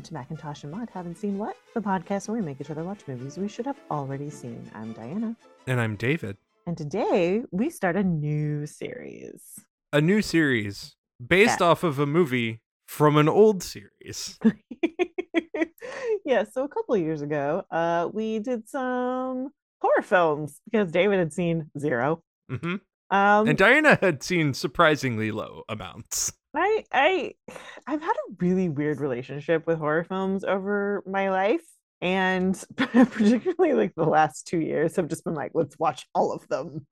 Welcome to Macintosh and Maud Haven't Seen What? The podcast where we make each other watch movies we should have already seen. I'm Diana. And I'm David. And today we start a new series. A new series based off of a movie from an old series. yeah, so a couple of years ago, uh, we did some horror films because David had seen zero. hmm Um, And Diana had seen surprisingly low amounts. I I I've had a really weird relationship with horror films over my life. And particularly like the last two years have just been like, let's watch all of them.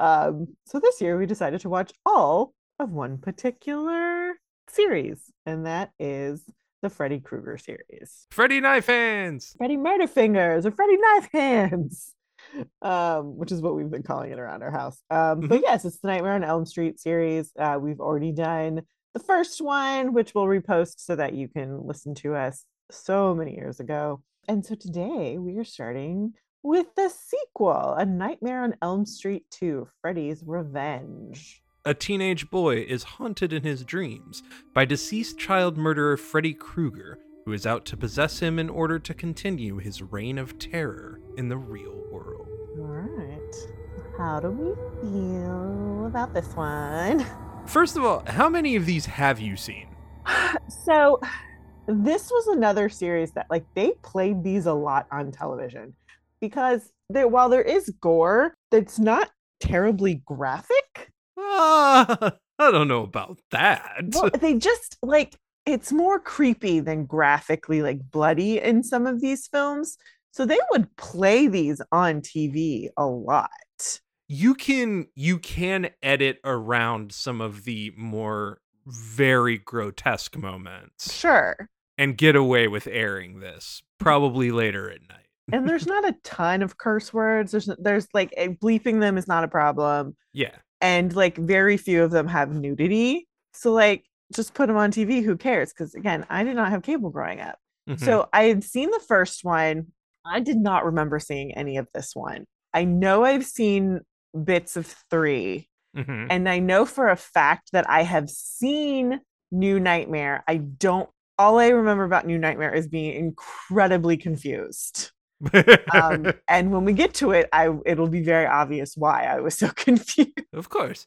Um, so this year we decided to watch all of one particular series, and that is the Freddy Krueger series. Freddy Knife Hands! Freddy Murder Fingers or Freddy Knife Hands, um, which is what we've been calling it around our house. Um, but yes, it's the Nightmare on Elm Street series. Uh, we've already done the first one, which we'll repost so that you can listen to us so many years ago. And so today we are starting with the sequel, A Nightmare on Elm Street 2, Freddy's Revenge. A teenage boy is haunted in his dreams by deceased child murderer Freddy Krueger, who is out to possess him in order to continue his reign of terror in the real world. All right. How do we feel about this one? First of all, how many of these have you seen? so this was another series that like they played these a lot on television because there while there is gore it's not terribly graphic Ah, I don't know about that. well, they just like it's more creepy than graphically like bloody in some of these films so they would play these on tv a lot you can you can edit around some of the more very grotesque moments sure and get away with airing this probably later at night. and there's not a ton of curse words there's there's like bleeping them is not a problem Yeah. and like very few of them have nudity. So like just put them on TV, who cares? Because again, I did not have cable growing up. Mhm. So I had seen the first one. I did not remember seeing any of this one. I know I've seen bits of 3 Mhm. and I know for a fact that I have seen New Nightmare. I don't all I remember about New Nightmare is being incredibly confused. Um, and when we get to it, I it'll be very obvious why I was so confused. of course.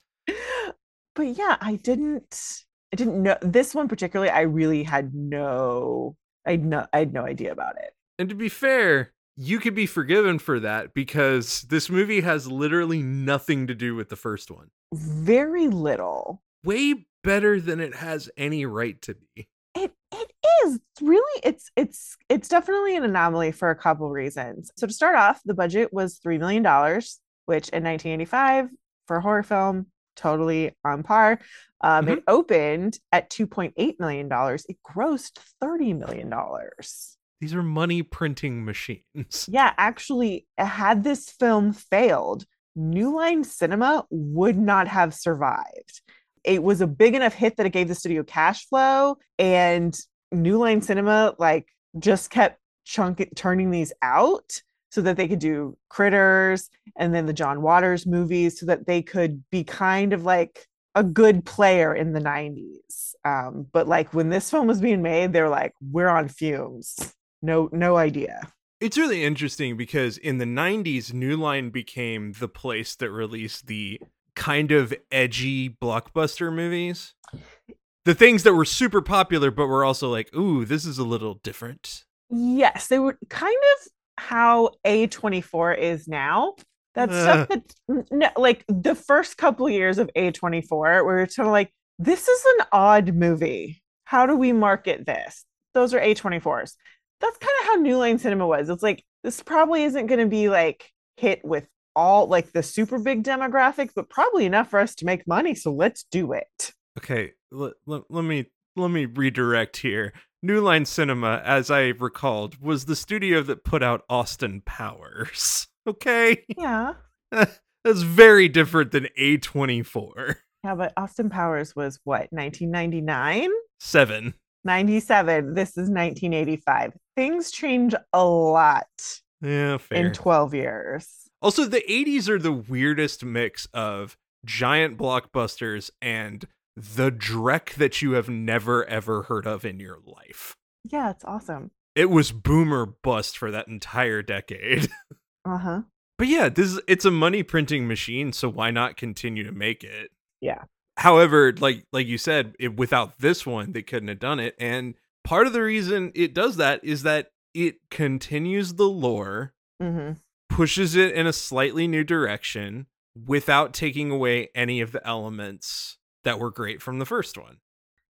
but yeah, I didn't I didn't know this one particularly. I really had no I had no I had no idea about it. And to be fair, you could be forgiven for that because this movie has literally nothing to do with the first one. Very little. Way better than it has any right to be. It it is really it's it's it's definitely an anomaly for a couple reasons. So to start off, the budget was three million dollars, which in 1985 for a horror film, totally on par. Um, It opened at 2.8 million dollars. It grossed 30 million dollars. These are money printing machines. Yeah, actually, had this film failed, New Line Cinema would not have survived. It was a big enough hit that it gave the studio cash flow, and New Line Cinema like just kept chunk turning these out so that they could do Critters and then the John Waters movies, so that they could be kind of like a good player in the 90s. Um, but like when this film was being made, they were like, we're on fumes. No, no idea. It's really interesting because in the 90s, New Line became the place that released the kind of edgy blockbuster movies. The things that were super popular, but were also like, ooh, this is a little different. Yes, they were kind of how A24 is now. That stuff that no, like the first couple years of A24, where it's kind of like, this is an odd movie. How do we market this? Those are A24s. That's kind of how New Line Cinema was. It's like this probably isn't going to be like hit with all like the super big demographic, but probably enough for us to make money. So let's do it. Okay, let, let, let me let me redirect here. New Line Cinema, as I recalled, was the studio that put out Austin Powers. Okay, Yeah. that's very different than A24. Yeah, but Austin Powers was what, 1999? Seven. 97. This is 1985. Things change a lot Yeah, fair. in 12 years. Also, the 80s are the weirdest mix of giant blockbusters and the dreck that you have never ever heard of in your life. Yeah, it's awesome. It was boomer bust for that entire decade. Uh huh. But yeah, this is it's a money printing machine, so why not continue to make it? Yeah. However, like like you said, it, without this one, they couldn't have done it. And part of the reason it does that is that it continues the lore, Mm-hmm. pushes it in a slightly new direction without taking away any of the elements that were great from the first one.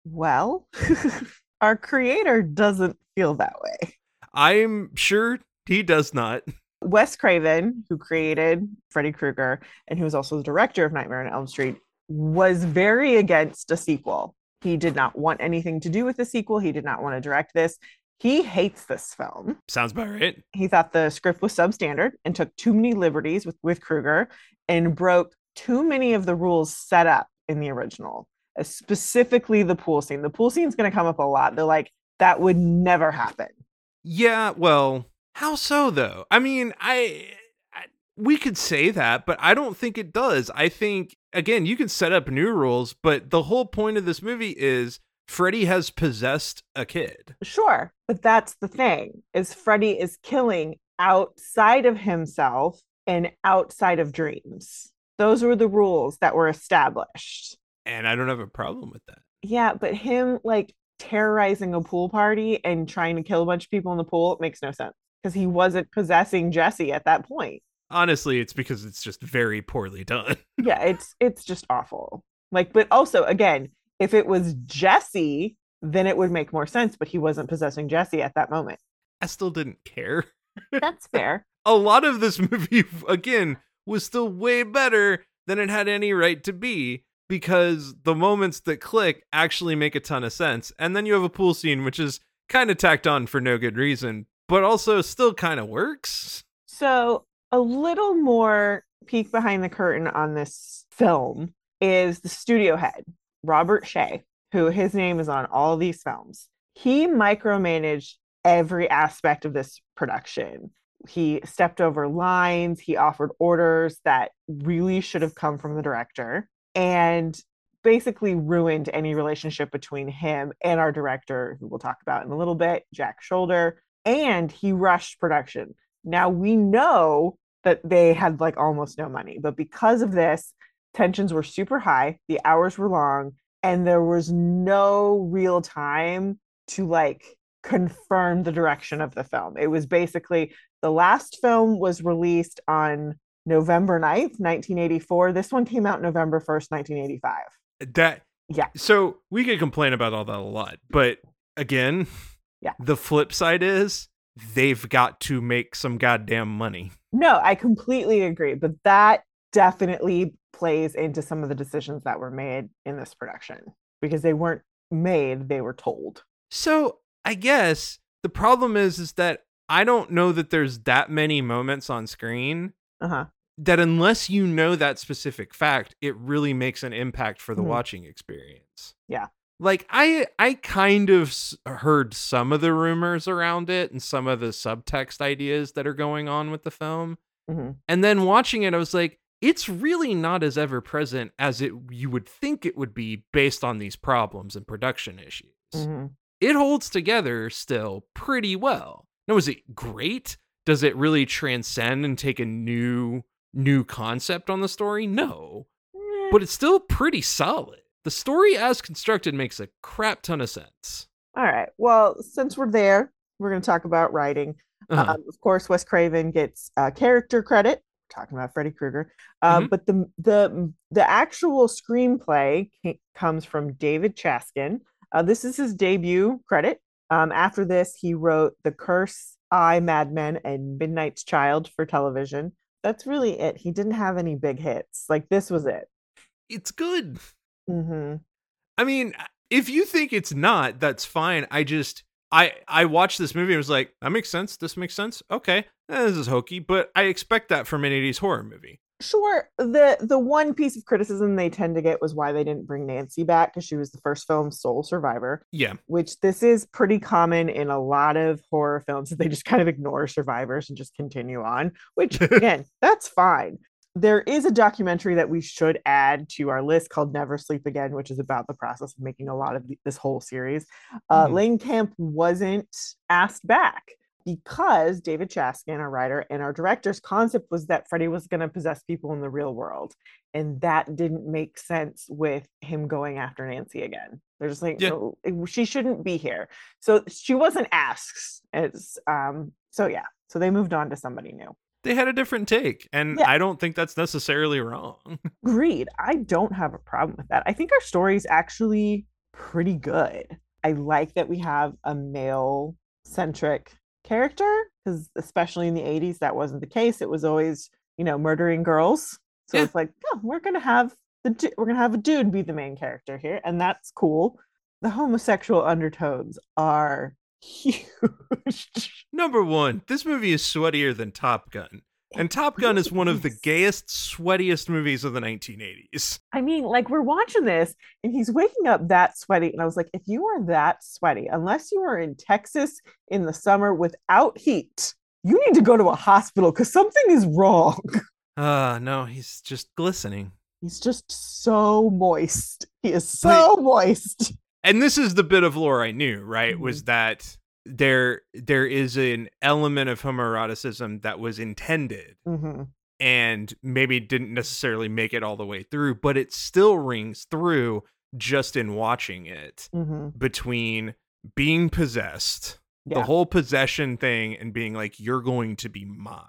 Well, our creator doesn't feel that way. I'm sure he does not. Wes Craven, who created Freddy Krueger and who was also the director of Nightmare on Elm Street, was very against a sequel. He did not want anything to do with the sequel. He did not want to direct this. He hates this film. Sounds about right. He thought the script was substandard and took too many liberties with, with Krueger and broke too many of the rules set up in the original, uh, specifically the pool scene. The pool scene is going to come up a lot. They're like, that would never happen. Yeah, well, how so though? I mean, I, I we could say that, but I don't think it does. I think again, you can set up new rules, but the whole point of this movie is Freddy has possessed a kid. Sure, but that's the thing is Freddy is killing outside of himself and outside of dreams. Those were the rules that were established. And I don't have a problem with that. Yeah, but him like terrorizing a pool party and trying to kill a bunch of people in the pool makes no sense because he wasn't possessing Jesse at that point. Honestly, it's because it's just very poorly done. Yeah, it's it's just awful. Like, but also again, if it was Jesse, then it would make more sense. But he wasn't possessing Jesse at that moment. I still didn't care. That's fair. A lot of this movie, again, was still way better than it had any right to be because the moments that click actually make a ton of sense. And then you have a pool scene, which is kind of tacked on for no good reason, but also still kind of works. So, a little more peek behind the curtain on this film is the studio head, Robert Shaye, who his name is on all these films. He micromanaged every aspect of this production. He stepped over lines, he offered orders that really should have come from the director, and basically ruined any relationship between him and our director, who we'll talk about in a little bit, Jack Sholder. And he rushed production. Now we know that they had like almost no money, but because of this, tensions were super high, the hours were long, and there was no real time to like confirm the direction of the film. It was basically the last film was released on November 9th, 1984. This one came out November 1st, 1985. That Yeah. So we could complain about all that a lot, but again, Yeah. The flip side is they've got to make some goddamn money. No, I completely agree, but that definitely plays into some of the decisions that were made in this production because they weren't made, they were told. So I guess the problem is is that I don't know that there's that many moments on screen Uh-huh. that unless you know that specific fact, it really makes an impact for the Mhm. watching experience. Yeah. Like I I kind of heard some of the rumors around it and some of the subtext ideas that are going on with the film. Mhm. And then watching it I was like it's really not as ever present as it you would think it would be based on these problems and production issues Mhm. it holds together still pretty well. Now, is it great? Does it really transcend and take a new new concept on the story? No, but it's still pretty solid. The story as constructed makes a crap ton of sense. all right. Well, since we're there, we're going to talk about writing. Uh-huh. Um, of course, Wes Craven gets uh, character credit. We're talking about Freddy Krueger, uh, Mhm. but the the the actual screenplay comes from David Chaskin. Uh, this is his debut credit. Um, after this, he wrote The Curse, I, Madman, and Midnight's Child for television. That's really it. He didn't have any big hits. Like this was it. it's good. Hmm I mean, if you think it's not, that's fine. I just I I watched this movie and was like, that makes sense. This makes sense. Okay, eh, this is hokey, but I expect that from an '80s horror movie. Sure. The the one piece of criticism they tend to get was why they didn't bring Nancy back because she was the first film sole survivor. Yeah, which this is pretty common in a lot of horror films that they just kind of ignore survivors and just continue on, which again, that's fine. There is a documentary that we should add to our list called Never Sleep Again, which is about the process of making a lot of the, this whole series. Uh, Mhm. Langenkamp wasn't asked back because David Chaskin, our writer and our director's concept was that Freddie was going to possess people in the real world. And that didn't make sense with him going after Nancy again. They're just like, Yeah. "No, she shouldn't be here. So she wasn't asked. It's, um, so yeah. So they moved on to somebody new. They had a different take, and Yeah. I don't think that's necessarily wrong. Agreed. I don't have a problem with that. I think our story is actually pretty good. I like that we have a male centric character because, especially in the 80s, that wasn't the case. It was always, you know, murdering girls. So Yeah. it's like, oh, we're to have the du- we're to have a dude be the main character here. And that's cool. The homosexual undertones are huge. Number one, this movie is sweatier than Top Gun. And Top Gun is one of the gayest, sweatiest movies of the 1980s. I mean, like we're watching this and he's waking up that sweaty. And I was like, if you are that sweaty, unless you are in Texas in the summer without heat, you need to go to a hospital because something is wrong. Uh, no, he's just glistening. He's just so moist. He is so moist. And this is the bit of lore I knew, right? Mhm. Was that there there is an element of homoeroticism that was intended hmm and maybe didn't necessarily make it all the way through, but it still rings through just in watching it hmm between being possessed, Yeah. the whole possession thing, and being like, you're going to be mine.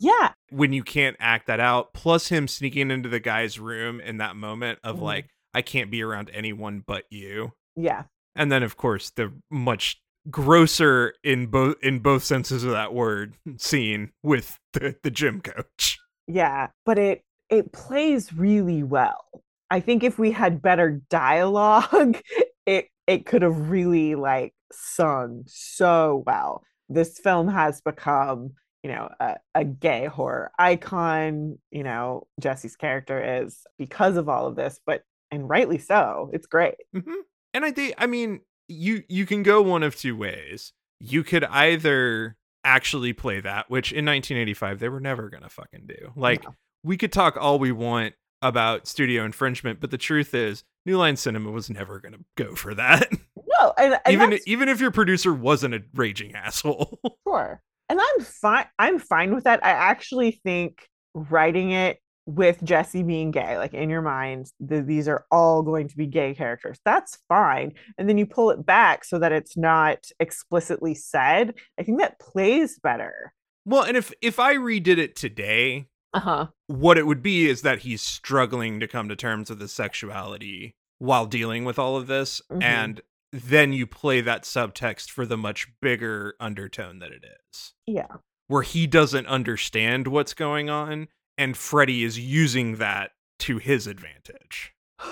yeah. When you can't act that out, plus him sneaking into the guy's room in that moment of Mhm. like, I can't be around anyone but you. Yeah. And then of course the much grosser in both in both senses of that word scene with the, the gym coach. Yeah. But it it plays really well. I think if we had better dialogue, it it could have really like sung so well. This film has become, you know, a, a gay horror icon. You know, Jesse's character is because of all of this, but and rightly so. It's great. hmm And I think I mean you you can go one of two ways. You could either actually play that, which in 1985 they were never gonna fucking do. Like No. we could talk all we want about studio infringement, but the truth is, New Line Cinema was never gonna go for that. No, and, and even that's even if your producer wasn't a raging asshole. Sure. And I'm fine. I'm fine with that. I actually think writing it with Jesse being gay, like in your mind, the, these are all going to be gay characters. That's fine. And then you pull it back so that it's not explicitly said. I think that plays better. well, and if if I redid it today, Uh huh. what it would be is that he's struggling to come to terms with his sexuality while dealing with all of this Mhm. and then you play that subtext for the much bigger undertone that it is Yeah. where he doesn't understand what's going on and Freddy is using that to his advantage.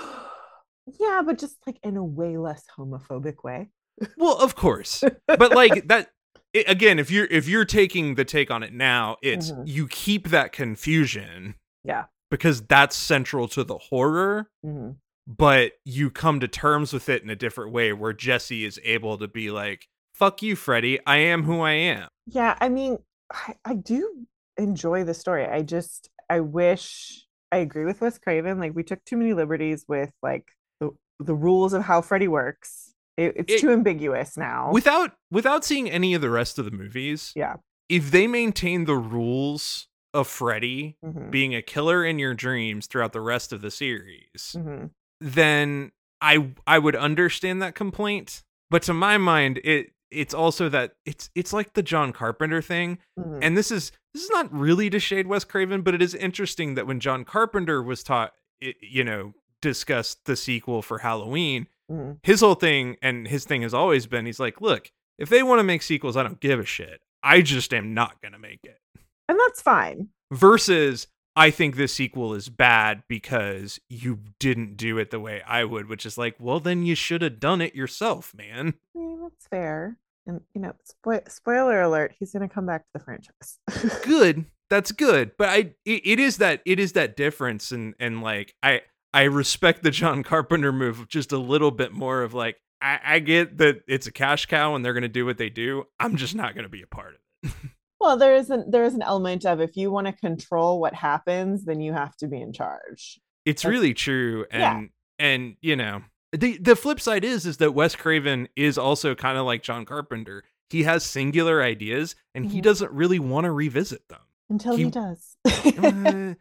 yeah, but just like in a way less homophobic way. Well, of course. But like that i again, if you're if you're taking the take on it now, it's Mhm. you keep that confusion Yeah. because that's central to the horror. Mhm. but you come to terms with it in a different way where Jesse is able to be like, fuck you, Freddy. I am who I am. Yeah, I mean, I, I do enjoy the story. I just I wish I agree with Wes Craven. Like we took too many liberties with like the the rules of how Freddy works. It, it's It- too ambiguous now. Without without seeing any of the rest of the movies, yeah. if they maintain the rules of Freddy Mhm, being a killer in your dreams throughout the rest of the series, mhm. then I I would understand that complaint. But to my mind, it it's also that it's it's like the John Carpenter thing. Mhm. and this is this is not really to shade Wes Craven, but it is interesting that when John Carpenter was taught, you know, discussed the sequel for Halloween, Mhm. his whole thing and his thing has always been, he's like, look, if they want to make sequels, I don't give a shit. I just am not gonna make it. And that's fine. Versus, I think this sequel is bad because you didn't do it the way I would, which is like, well, then you should have done it yourself, man. Mean, that's fair. And you know, spo- spoiler alert, he's gonna come back to the franchise. good that's good but i it, it is that it is that difference and and like i i respect the john carpenter move just a little bit more of like i i get that it's a cash cow and they're gonna do what they do i'm just not gonna be a part of it Well, there is an there is an element of if you want to control what happens, then you have to be in charge. It's That's- really true, and Yeah. and you know the the flip side is is that Wes Craven is also kind of like John Carpenter. He has singular ideas, and he Mhm. doesn't really want to revisit them. Until he, He- does.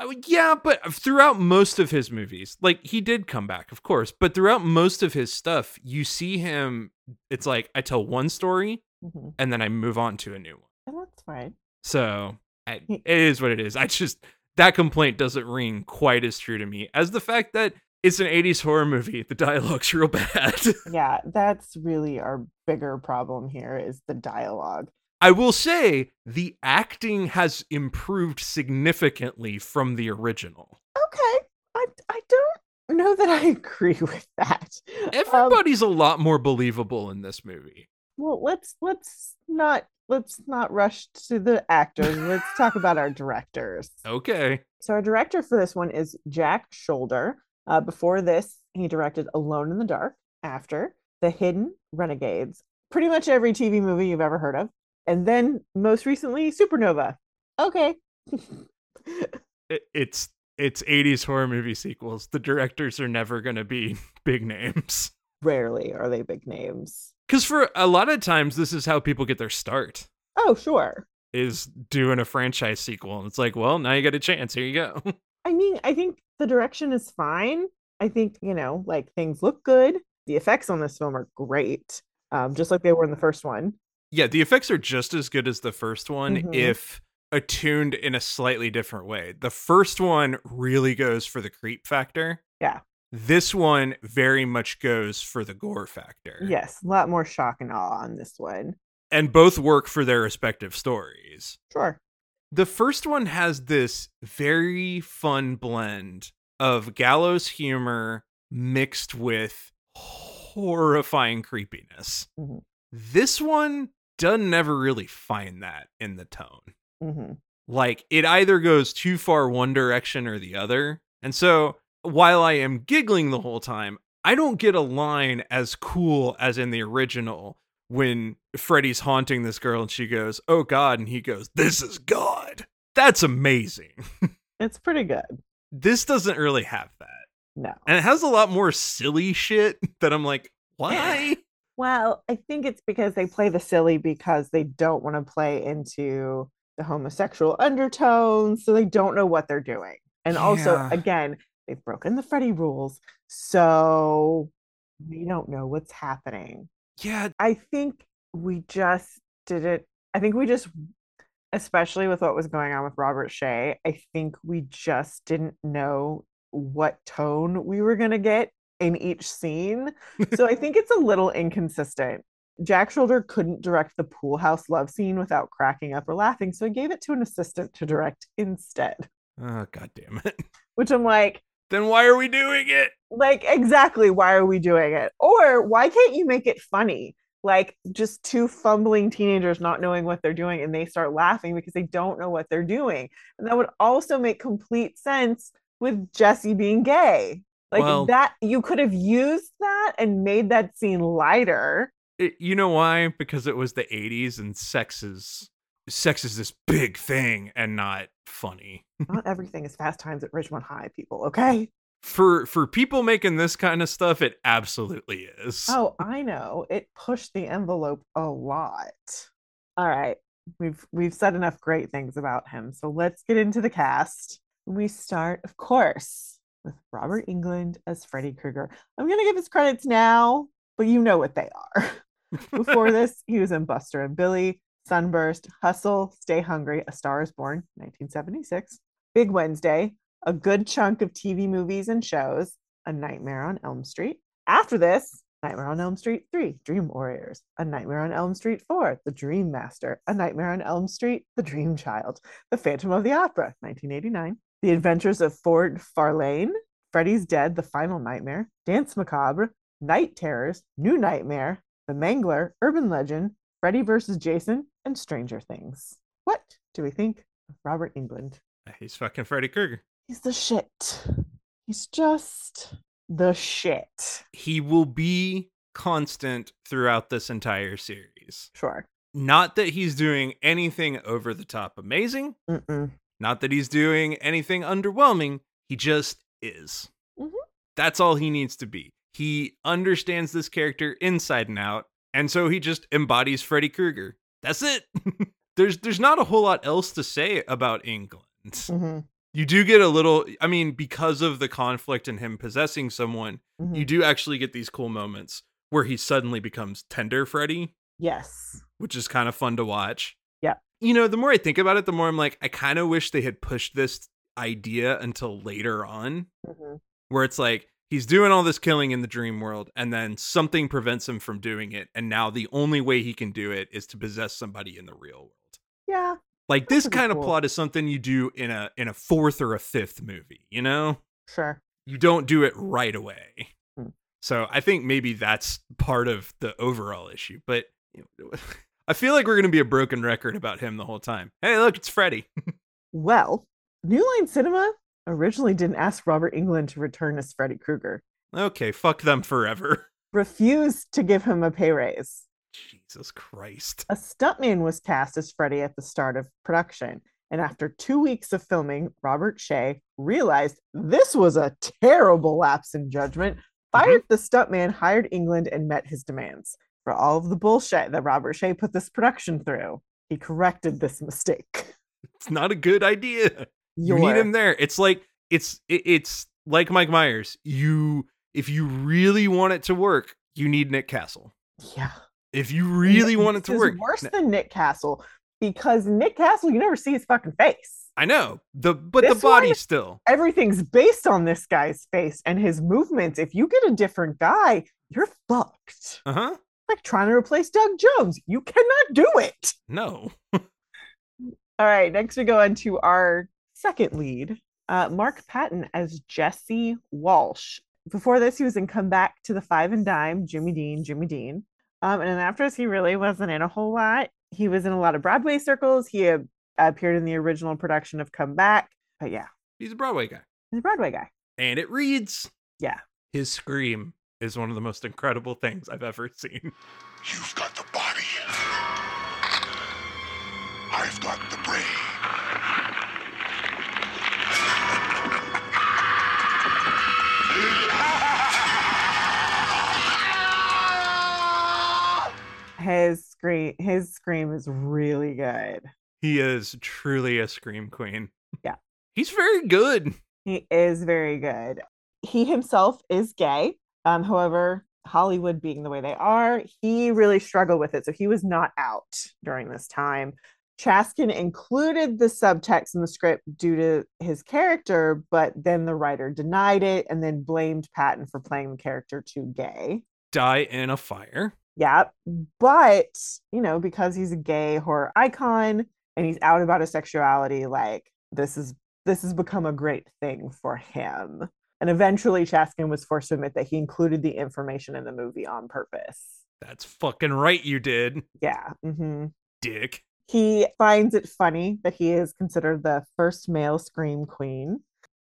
Uh, I yeah, but throughout most of his movies, like he did come back, of course, but throughout most of his stuff, you see him. It's like I tell one story Mhm. and then I move on to a new one. And that's fine. So I, He- it is what it is. I just that complaint doesn't ring quite as true to me as the fact that it's an 80s horror movie. The dialogue's real bad. Yeah, that's really our bigger problem here is the dialogue. I will say the acting has improved significantly from the original. Okay. I I don't know that I agree with that. Um, Everybody's a lot more believable in this movie. well, let's let's not let's not rush to the actors. Let's talk about our directors. Okay. So our director for this one is Jack Sholder. Uh, before this, he directed Alone in the Dark. After The Hidden Renegades, pretty much every TV movie you've ever heard of, and then most recently Supernova. Okay. It, it's it's 80s horror movie sequels. The directors are never going to be big names. Rarely are they big names. Cuz for a lot of times this is how people get their start. Oh, sure. is doing a franchise sequel and it's like well now you got a chance here you go I mean, I think the direction is fine. I think, you know, like things look good. The effects on this film are great, um, just like they were in the first one. yeah the effects are just as good as the first one Mhm. if attuned in a slightly different way the first one really goes for the creep factor Yeah. this one very much goes for the gore factor Yes, a lot more shock and awe on this one. and both work for their respective stories Sure. The first one has this very fun blend of gallows humor mixed with horrifying creepiness. Mhm. This one doesn't ever really find that in the tone. hmm Like it either goes too far one direction or the other. And so while I am giggling the whole time, I don't get a line as cool as in the original when Freddy's haunting this girl and she goes, Oh God. And he goes, This is God. That's amazing. It's pretty good. this doesn't really have that. No. And it has a lot more silly shit that I'm like, why? Well, I think it's because they play the silly because they don't want to play into the homosexual undertones, so they don't know what they're doing. And also, again, they've broken the Freddy rules, so we don't know what's happening. Yeah, I think we just didn't. I think we just, especially with what was going on with Robert Shaye, I think we just didn't know what tone we were going to get in each scene. So I think it's a little inconsistent. Jack Sholder couldn't direct the pool house love scene without cracking up or laughing, so he gave it to an assistant to direct instead. Oh god damn it. Which I'm like, Then why are we doing it? like exactly why are we doing it? Or why can't you make it funny? Like just two fumbling teenagers not knowing what they're doing and they start laughing because they don't know what they're doing. And that would also make complete sense with jesse being gay. Like Well- that you could have used that and made that scene lighter. It- You know why? Because it was the 80s and sex is sex is this big thing and not funny. not everything is fast times at ridgemont high people okay For for people making this kind of stuff, it absolutely is. Oh, I know. It pushed the envelope a lot. All right. We've we've said enough great things about him. So let's get into the cast. We start, of course, with Robert Englund as Freddy Krueger. I'm gonna give his credits now, but you know what they are. Before this, he was in Buster and Billy, Sunburst, Hustle, Stay Hungry, A Star is Born, 1976, Big Wednesday, a good chunk of TV movies and shows, A Nightmare on Elm Street. After this, Nightmare on Elm Street 3, Dream Warriors, A Nightmare on Elm Street 4, The Dream Master, A Nightmare on Elm Street, The Dream Child, The Phantom of the Opera, 1989, The Adventures of Ford Fairlane, Freddy's Dead, The Final Nightmare, Danse Macabre, Night Terrors, New Nightmare, The Mangler, Urban Legend, Freddy versus Jason, and Stranger Things. What do we think of Robert Englund? He's fucking Freddy Krueger. He's the shit. He's just the shit. He will be constant throughout this entire series. Sure. Not that he's doing anything over the top amazing, Mm-mm. not that he's doing anything underwhelming. He just is. Mhm. That's all he needs to be. He understands this character inside and out, and so he just embodies Freddy Krueger. That's it. there's there's not a whole lot else to say about Englund. Mhm. You do get a little I mean because of the conflict and him possessing someone, Mhm. you do actually get these cool moments where he suddenly becomes tender Freddy, Yes. which is kind of fun to watch. Yeah. You know, the more I think about it, the more I'm like I kind of wish they had pushed this idea until later on Mhm. where it's like he's doing all this killing in the dream world and then something prevents him from doing it and now the only way he can do it is to possess somebody in the real world Yeah. like this kind of plot is something you do in a in a fourth or a fifth movie you know Sure. you don't do it right away Hmm. so i think maybe that's part of the overall issue but you know, i feel like we're going to be a broken record about him the whole time hey look it's freddy Well, New Line Cinema originally didn't ask Robert Englund to return as Freddy Krueger, okay fuck them forever refused to give him a pay raise. jesus christ A stuntman was cast as Freddy at the start of production, and after two weeks of filming, Robert Shaye realized this was a terrible lapse in judgment, mm-hmm. fired the stuntman, hired Englund, and met his demands. For all of the bullshit that Robert Shaye put this production through, he corrected this mistake. it's not a good idea you need him there. It's like it's it's like Mike Myers. You if you really want it to work, you need Nick Castle. Yeah. If you really N- want it to work, Worse N- than Nick Castle, because Nick Castle, you never see his fucking face. I know the but This the body one- still. Everything's based on this guy's face and his movements. If you get a different guy, you're fucked. Uh huh. Like trying to replace Doug Jones. You cannot do it. No. All right, next we go on to our second lead, uh, Mark Patton as Jesse Walsh. Before this, he was in Come Back to the Five and Dime, Jimmy Dean, Jimmy Dean. Um, and then after this, he really wasn't in a whole lot. He was in a lot of Broadway circles. He uh, appeared in the original production of Come Back. But yeah, He's a Broadway guy, he's a Broadway guy. and it reads. Yeah. His scream is one of the most incredible things I've ever seen. You've got the body. I've got the brain. His scream, his scream is really good. He is truly a scream queen. Yeah. He's very good. He is very good. He himself is gay. Um, however, Hollywood being the way they are, he really struggled with it. So he was not out during this time. Chaskin included the subtext in the script due to his character, but then the writer denied it and then blamed Patton for playing the character too gay. Die in a fire. Yeah. But, you know, because he's a gay horror icon and he's out about his sexuality, like this is this has become a great thing for him. And eventually Chaskin was forced to admit that he included the information in the movie on purpose. That's fucking right, you did, Yeah. hmm dick. He finds it funny that he is considered the first male scream queen.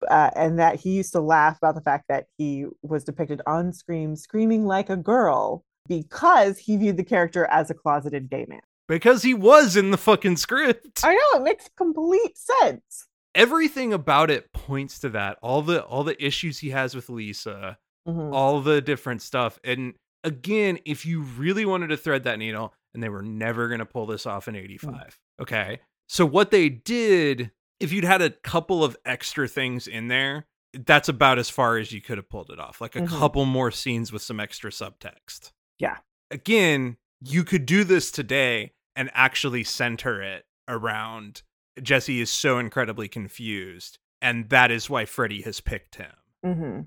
Uh, and that he used to laugh about the fact that he was depicted on screen screaming like a girl because he viewed the character as a closeted gay man. Because he was in the fucking script. I know it makes complete sense. Everything about it points to that. All the all the issues he has with Lisa, Mhm. all the different stuff. And again, if you really wanted to thread that needle, and they were never gonna pull this off in 85. Okay. So what they did, if you'd had a couple of extra things in there, that's about as far as you could have pulled it off. Like a Mhm. couple more scenes with some extra subtext. Yeah. Again, you could do this today and actually center it around Jesse is so incredibly confused, and that is why Freddy has picked him. Mm-hmm.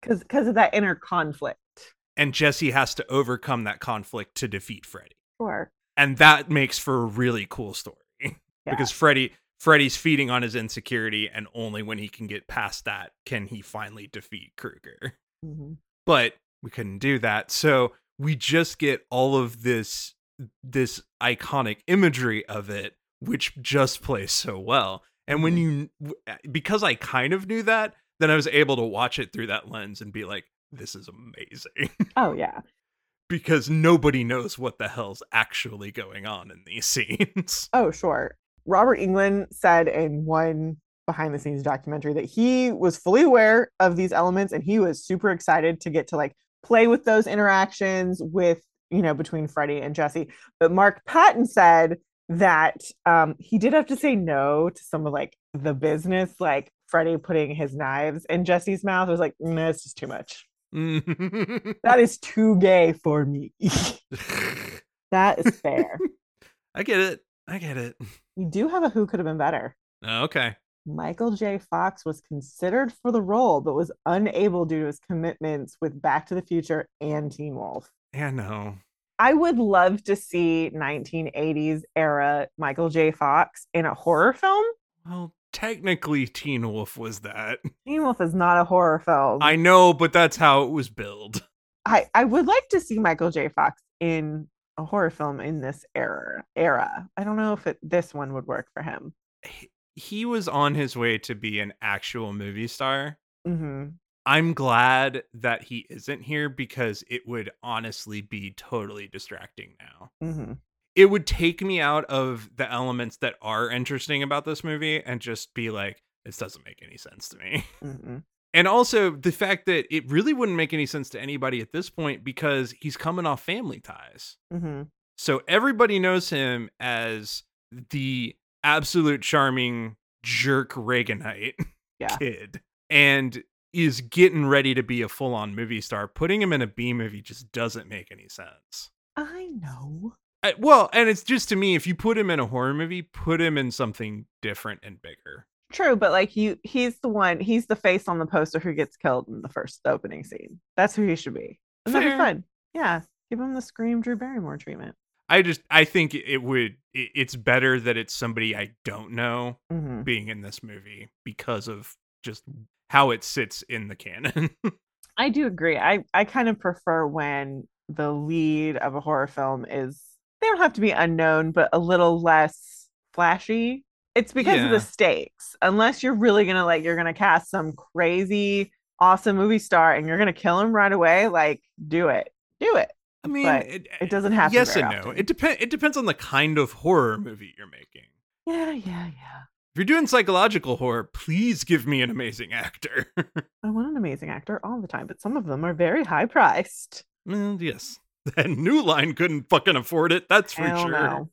Because because of that inner conflict. And Jesse has to overcome that conflict to defeat Freddy. Sure. And that makes for a really cool story. Yeah. because Freddy Freddy's feeding on his insecurity, and only when he can get past that can he finally defeat Krueger. Mhm. But we couldn't do that, so we just get all of this this iconic imagery of it, which just plays so well. And when mm-hmm. you uh, because I kind of knew that, then I was able to watch it through that lens and be like, this is amazing. Oh yeah. because nobody knows what the hell's actually going on in these scenes. Oh, sure. Robert Englund said in one behind the scenes documentary that he was fully aware of these elements and he was super excited to get to like play with those interactions with, you know, between Freddie and Jesse. But Mark Patton said that um, he did have to say no to some of like the business, like Freddie putting his knives in Jesse's mouth. It was like, no, it's just too much. That is too gay for me. that is fair. I get it. I get it. we do have a who could have been better. Okay. Michael J. Fox was considered for the role, but was unable due to his commitments with Back to the Future and Teen Wolf. Yeah, no. I would love to see 1980s era Michael J. Fox in a horror film. Well, technically, Teen Wolf was that. Teen Wolf is not a horror film. I know, but that's how it was billed. I, I would like to see Michael J. Fox in a horror film in this era. Era. I don't know if it, this one would work for him. He- was on his way to be an actual movie star. hmm I'm glad that he isn't here because it would honestly be totally distracting now. hmm It would take me out of the elements that are interesting about this movie and just be like, this doesn't make any sense to me. hmm And also the fact that it really wouldn't make any sense to anybody at this point because he's coming off family ties. hmm So everybody knows him as the absolute charming jerk Reaganite Yeah. kid and is getting ready to be a full on movie star. Putting him in a B movie just doesn't make any sense. I know. I, well, and it's just to me, if you put him in a horror movie, put him in something different and bigger. True, but like you, he's the one. He's the face on the poster who gets killed in the first opening scene. That's who he should be. That'd be fun. Yeah, give him the Scream Drew Barrymore treatment. I just, I think it would, it, it's better that it's somebody I don't know hmm being in this movie because of just how it sits in the canon. I do agree. I I kind of prefer when the lead of a horror film is they don't have to be unknown, but a little less flashy. It's because of the stakes. Unless you're really gonna like you're gonna cast some crazy awesome movie star and you're gonna kill him right away, like do it. Do it. I mean, it, It eh, doesn't happen. yes and no. It depends. It depends on the kind of horror movie you're making. Yeah, yeah, yeah. If you're doing psychological horror, please give me an amazing actor. I want an amazing actor all the time, but some of them are very high priced. well, yes, that new line couldn't fucking afford it. That's for sure. no.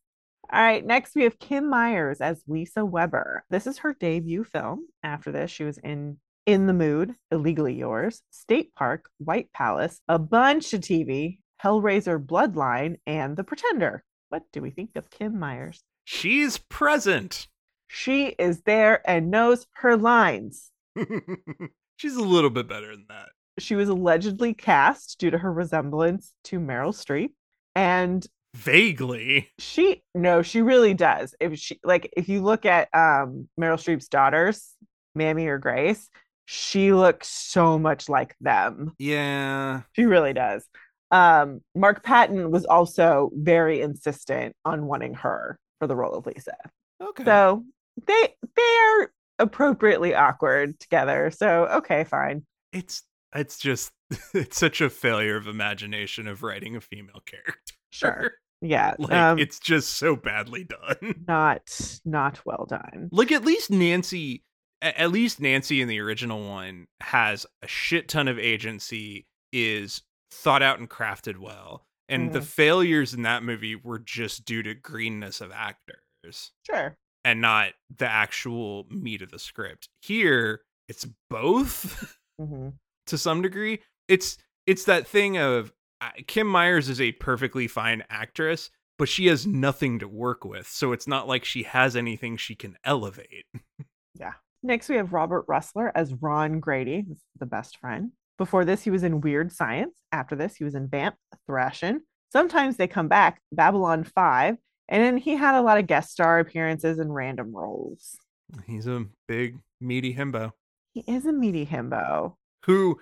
All right, next we have Kim Myers as Lisa Weber. This is her debut film. After this, she was in In the Mood, Illegally Yours, State Park, White Palace, a bunch of TV, Hellraiser Bloodline, and The Pretender. What do we think of Kim Myers? She's present. She is there and knows her lines. She's a little bit better than that. She was allegedly cast due to her resemblance to Meryl Streep. And Vaguely. she no she really does if she like if you look at um meryl streep's daughters mamie or grace she looks so much like them Yeah. she really does um mark patton was also very insistent on wanting her for the role of lisa Okay. so they they're appropriately awkward together so okay fine it's it's just it's such a failure of imagination of writing a female character. sure yeah like um it's just so badly done. not not well done Like at least Nancy at least Nancy in the original one has a shit ton of agency, is thought out and crafted well. And the Mhm. failures in that movie were just due to greenness of actors sure and not the actual meat of the script. Here, it's both hmm to some degree. It's it's that thing of uh, Kim Myers is a perfectly fine actress, but she has nothing to work with. So it's not like she has anything she can elevate. Yeah. Next, we have Robert Rusler as Ron Grady, the best friend. Before this, he was in Weird Science. After this, he was in Vamp, Thrashin. Sometimes they come back, Babylon 5. And then he had a lot of guest star appearances and random roles. He's a big, meaty himbo He is a meaty himbo. who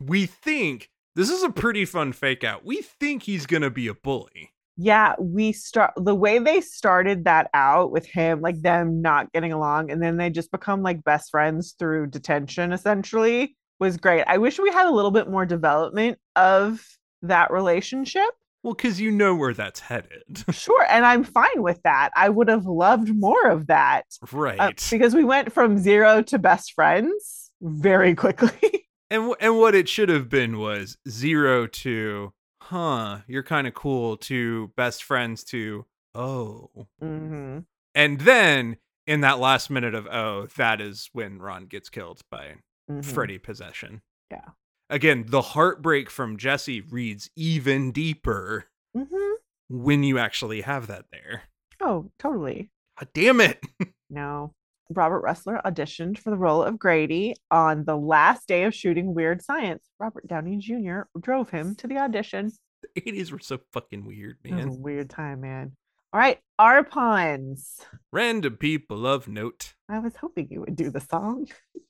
we think this is a pretty fun fake out. We think he's going to be a bully. Yeah, we start the way they started that out with him, like them not getting along, and then they just become like best friends through detention, essentially, was great. I wish we had a little bit more development of that relationship. Well, because you know where that's headed. Sure. And I'm fine with that. I would have loved more of that. right. uh, because we went from zero to best friends very quickly. and w- and what it should have been was zero to huh, you're kind of cool to best friends to oh. Mm-hmm. And then in that last minute of oh, that is when Ron gets killed by Freddy possession. Yeah. Again, the heartbreak from Jesse reads even deeper hmm when you actually have that there. Oh, totally. God damn it. No. Robert Rusler auditioned for the role of Grady on the last day of shooting Weird Science. Robert Downey Jr. drove him to the audition. the 80s were so fucking weird, It was a man. weird time, man. All right, our Arpons. Random people of note. I was hoping you would do the song.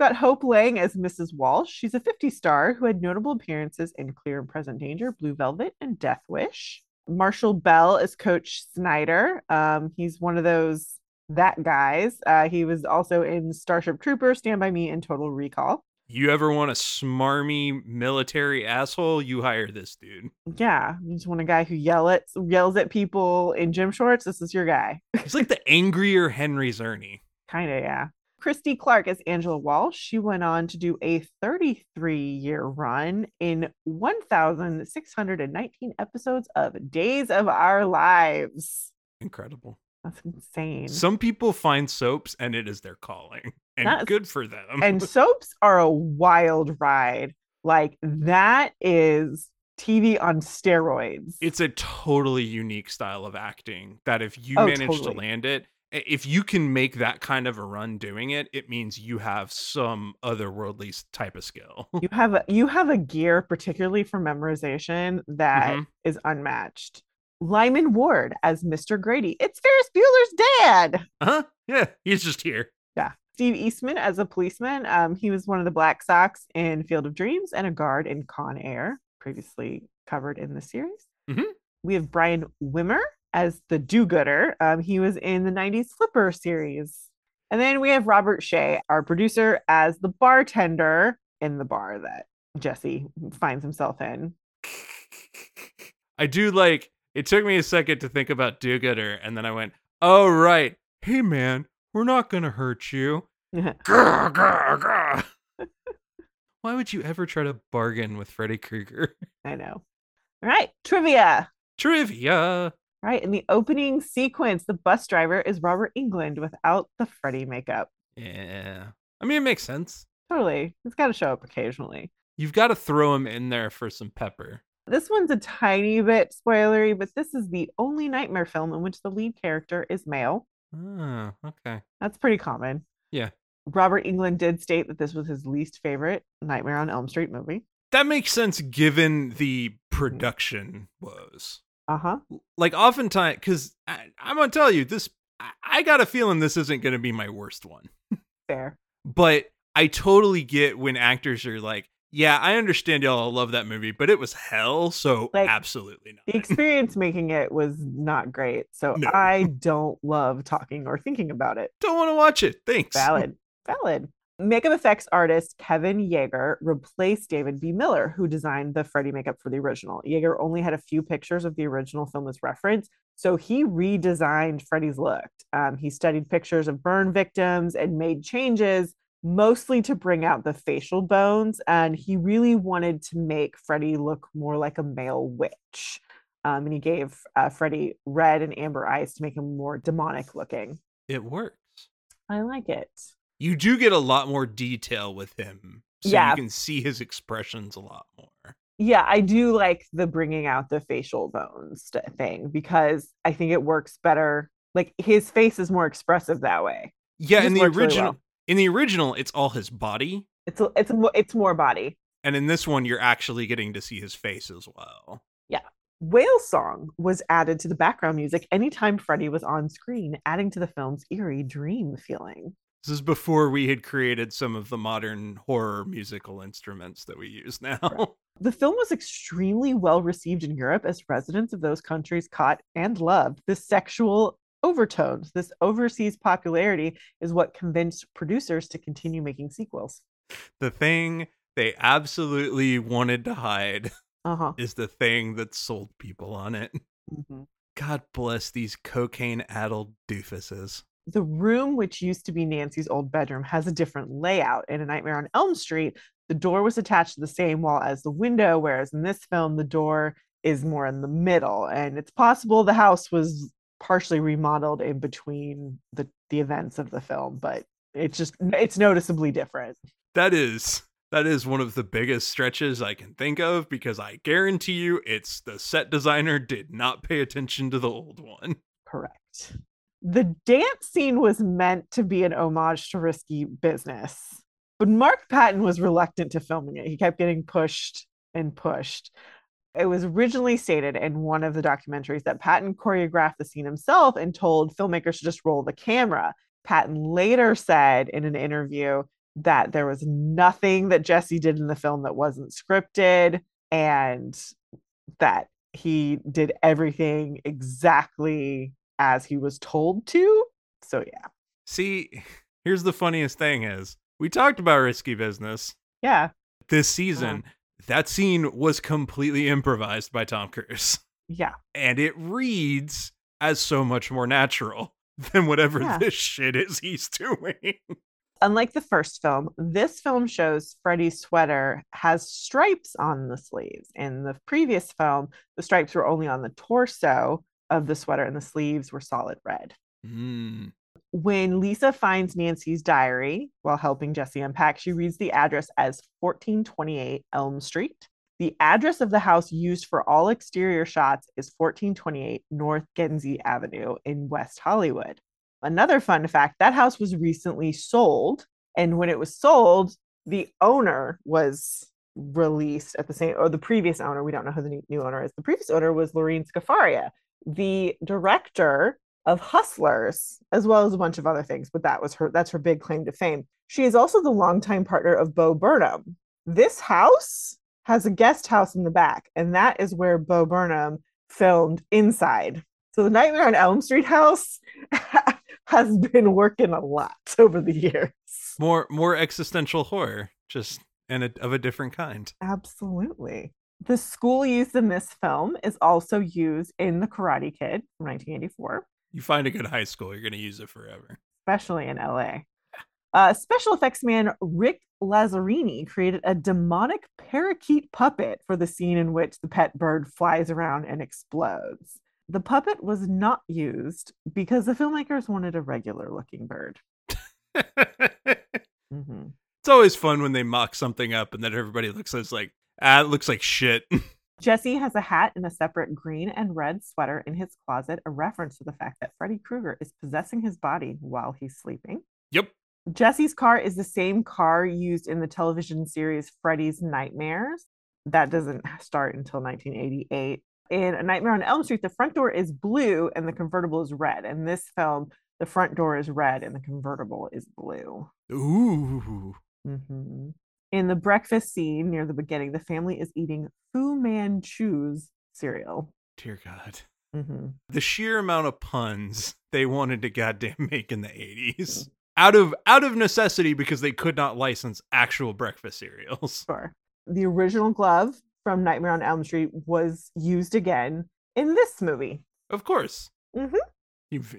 Got Hope Lange as Mrs. Walsh. She's a 50 star who had notable appearances in Clear and Present Danger, Blue Velvet, and Death Wish. Marshall Bell is Coach Snyder. Um, he's one of those that guys. Uh, he was also in Starship Trooper, Stand By Me, and Total Recall. You ever want a smarmy military asshole? You hire this dude. Yeah, you just want a guy who yell at yells at people in gym shorts. This is your guy. He's like the angrier Henry Czerny. Kind of, yeah. Christie Clark as Angela Walsh. She went on to do a 33 year run in 1,619 episodes of Days of Our Lives. Incredible. That's insane. Some people find soaps and it is their calling. And That's- good for them. and soaps are a wild ride. Like, that is TV on steroids. it's a totally unique style of acting that if you Oh, manage to land it, if you can make that kind of a run doing it, it means you have some otherworldly type of skill. you have a you have a gear particularly for memorization that is Mhm. unmatched lyman ward as mr grady it's ferris bueller's dad huh? Yeah, he's just here. yeah steve eastin as a policeman um, he was one of the black sox in field of dreams and a guard in con air previously covered in the series Mhm. we have brian wimmer as the do-gooder um, he was in the 90s flipper series and then we have robert shaye our producer as the bartender in the bar that jesse finds himself in I do like it took me a second to think about do gooder, and then I went, Oh right. Hey man, we're not gonna hurt you. Grr, grr, grr. Why would you ever try to bargain with Freddy Krueger? i know all right trivia Trivia. Right in the opening sequence the bus driver is robert englund without the freddy makeup Yeah. I mean it makes sense. totally he's got to show up occasionally You've got to throw him in there for some pepper. This one's a tiny bit spoilery, but this is the only nightmare film in which the lead character is male. Oh, okay. That's pretty common. Yeah. Robert Englund did state that this was his least favorite Nightmare on Elm Street movie. That makes sense given the mm. production woes. Uh huh. Like oftentimes, because I'm gonna tell you this, I, I got a feeling this isn't gonna be my worst one. Fair. But I totally get when actors are like, "Yeah, I understand y'all love that movie, but it was hell, so Like, absolutely not." The experience making it was not great. So No. I don't love talking or thinking about it. Don't want to watch it. Thanks. Valid. Valid. Makeup effects artist Kevin Yagher replaced David B. Miller, who designed the Freddy makeup for the original. Yeager only had a few pictures of the original film as reference, so he redesigned Freddy's look. Um, he studied pictures of burn victims and made changes, mostly to bring out the facial bones. And he really wanted to make Freddy look more like a male witch. Um, and he gave uh, Freddy red and amber eyes to make him more demonic looking. It works. I like it. You do get a lot more detail with him, so Yeah. you can see his expressions a lot more. Yeah, I do like the bringing out the facial bones thing because I think it works better. Like his face is more expressive that way. Yeah, in the works really original, well. in the original, it's all his body, It's a, it's a, it's more body. and in this one, you're actually getting to see his face as well. Yeah. Whale song was added to the background music anytime Freddy was on screen, adding to the film's eerie dream feeling. This is before we had created some of the modern horror musical instruments that we use now. The film was extremely well received in Europe as residents of those countries caught and loved the sexual overtones. This overseas popularity is what convinced producers to continue making sequels. the thing they absolutely wanted to hide Uh-huh. is the thing that sold people on it. Mhm. God bless these cocaine addled doofuses. The room, which used to be Nancy's old bedroom, has a different layout. In A Nightmare on Elm Street, the door was attached to the same wall as the window, whereas in this film, the door is more in the middle. And it's possible the house was partially remodeled in between the, the events of the film, but it's just it's noticeably different. That is that is one of the biggest stretches I can think of because I guarantee you it's the set designer did not pay attention to the old one. Correct. The dance scene was meant to be an homage to risky business, but Mark Patton was reluctant to filming it. He kept getting pushed and pushed. It was originally stated in one of the documentaries that Patton choreographed the scene himself and told filmmakers to just roll the camera. Patton later said in an interview that there was nothing that Jesse did in the film that wasn't scripted and that he did everything exactly as he was told to. So yeah. See, here's the funniest thing is we talked about risky business Yeah. this uh-huh. season. That scene was completely improvised by Tom Cruise. Yeah. And it reads as so much more natural than whatever Yeah. this shit is he's doing. Unlike the first film, this film shows Freddy's sweater has stripes on the sleeves. In the previous film, the stripes were only on the torso of the sweater and the sleeves were solid red. Mm. When Lisa finds Nancy's diary while helping Jesse unpack, she reads the address as 1428 Elm Street. The address of the house used for all exterior shots is 1428 North Genesee Avenue in West Hollywood. Another fun fact that house was recently sold. And when it was sold, the owner was released at the same, or the previous owner, we don't know who the new- new owner is. The previous owner was Lorene Scafaria, the director of Hustlers, as well as a bunch of other things, but that was her, that's her big claim to fame. She is also the longtime partner of Bo Burnham. This house has a guest house in the back, and that is where Bo Burnham filmed inside. So the Nightmare on Elm Street house has been working a lot over the years. More more existential horror, just and a, of a different kind. Absolutely. The school used in this film is also used in The Karate Kid from 1984. You find a good high school, you're gonna use it forever. especially in LA. Uh, special effects man Rick Lazzarini created a demonic parakeet puppet for the scene in which the pet bird flies around and explodes. The puppet was not used because the filmmakers wanted a regular looking bird. Mhm. It's always fun when they mock something up and then everybody looks as like, ah, it looks like shit. Jesse has a hat and a separate green and red sweater in his closet, a reference to the fact that Freddy Krueger is possessing his body while he's sleeping. yep. Jesse's car is the same car used in the television series Freddy's Nightmares. That doesn't start until 1988. In A Nightmare on Elm Street, the front door is blue and the convertible is red. In this film, the front door is red and the convertible is blue. Ooh. Mhm. In the breakfast scene near the beginning, the family is eating Fu Manchu's cereal. Dear God. Mhm. The sheer amount of puns they wanted to goddamn make in the 80s. Out of out of necessity because they could not license actual breakfast cereals. Sure. The original glove from Nightmare on Elm Street was used again in this movie. Of course. Mhm. You've,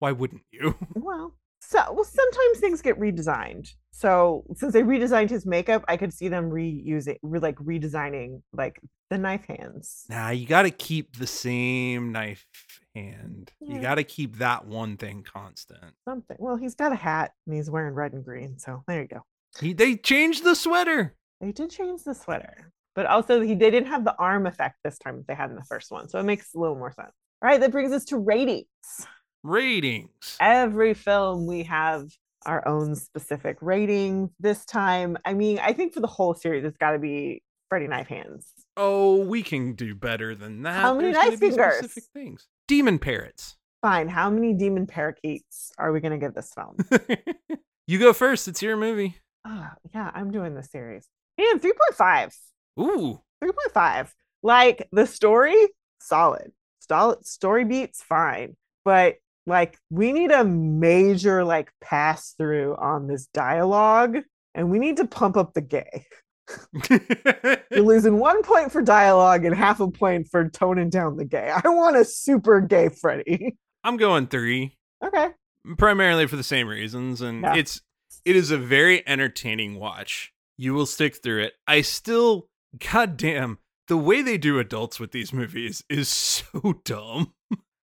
why wouldn't you? Well, so well, sometimes things get redesigned. So since they redesigned his makeup, I could see them reusing, re, like redesigning, like the knife hands. Nah, you got to keep the same knife hand. You got to keep that one thing constant. Something. Well, he's got a hat and he's wearing red and green. So there you go. He, they changed the sweater. They did change the sweater, but also he they didn't have the arm effect this time that they had in the first one. So it makes a little more sense. All right, that brings us to ratings. Ratings. Every film we have our own specific rating. This time, I mean, I think for the whole series, it's got to be Freddy Knife Hands. Oh, we can do better than that. How many There's knife fingers? Specific things. Demon parrots. Fine. How many demon parakeets are we going to give this film? you go first. It's your movie. Ah, yeah, I'm doing the series. And 3.5. Ooh. 3.5. Like the story, solid. Solid story beats, fine. But like we need a major like pass through on this dialogue and we need to pump up the gay. You're losing one point for dialogue and half a point for toning down the gay. I want a super gay Freddy. I'm going three, Okay. primarily for the same reasons, and Yeah. it's it is a very entertaining watch. You will stick through it. I still, goddamn, the way they do adults with these movies is so dumb.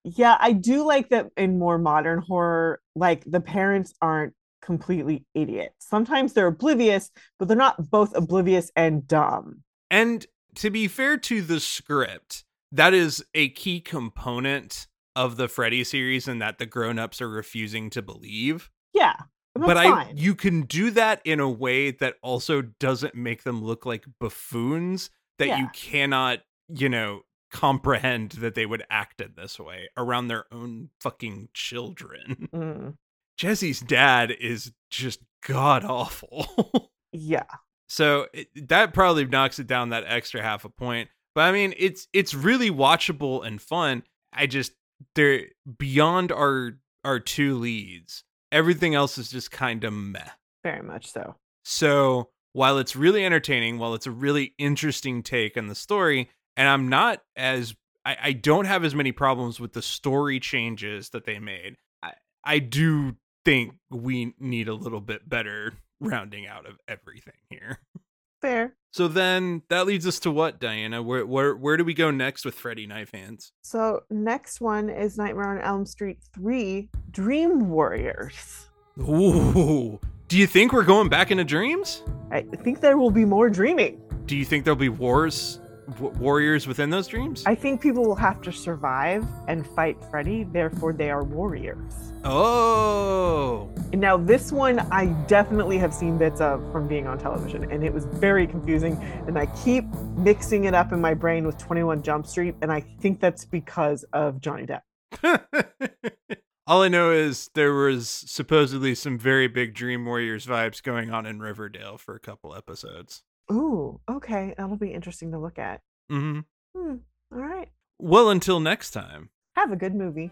Yeah, I do like that in more modern horror, like the parents aren't completely idiots. Sometimes they're oblivious, but they're not both oblivious and dumb. And to be fair to the script, that is a key component of the Freddy series, and that the grown-ups are refusing to believe. Yeah. but I fine. you can do that in a way that also doesn't make them look like buffoons that you cannot, you know, comprehend that they would act in this way around their own fucking children. Mm, Jesse's dad is just god awful. yeah. so it, that probably knocks it down that extra half a point. But I mean, it's it's really watchable and fun. I just they're beyond our our two leads. Everything else is just kind of meh. Very much so. So while it's really entertaining, while it's a really interesting take on the story, and I'm not as I, I don't have as many problems with the story changes that they made. I, I do think we need a little bit better rounding out of everything here. Fair. So then that leads us to what, Diana? Where where where do we go next with Freddy Knife Hands? So next one is Nightmare on Elm Street 3 Dream Warriors. Ooh. Do you think we're going back into dreams? I think there will be more dreaming. Do you think there'll be wars w- warriors within those dreams? I think people will have to survive and fight Freddy, therefore they are warriors. oh. And now this one I definitely have seen bits of from being on television and it was very confusing and I keep mixing it up in my brain with 21 Jump Street and I think that's because of Johnny Depp. All I know is there was supposedly some very big Dream Warriors vibes going on in Riverdale for a couple episodes. Ooh, okay, that'll be interesting to look at. hmm Hmm. All right. Well, until next time. Have a good movie.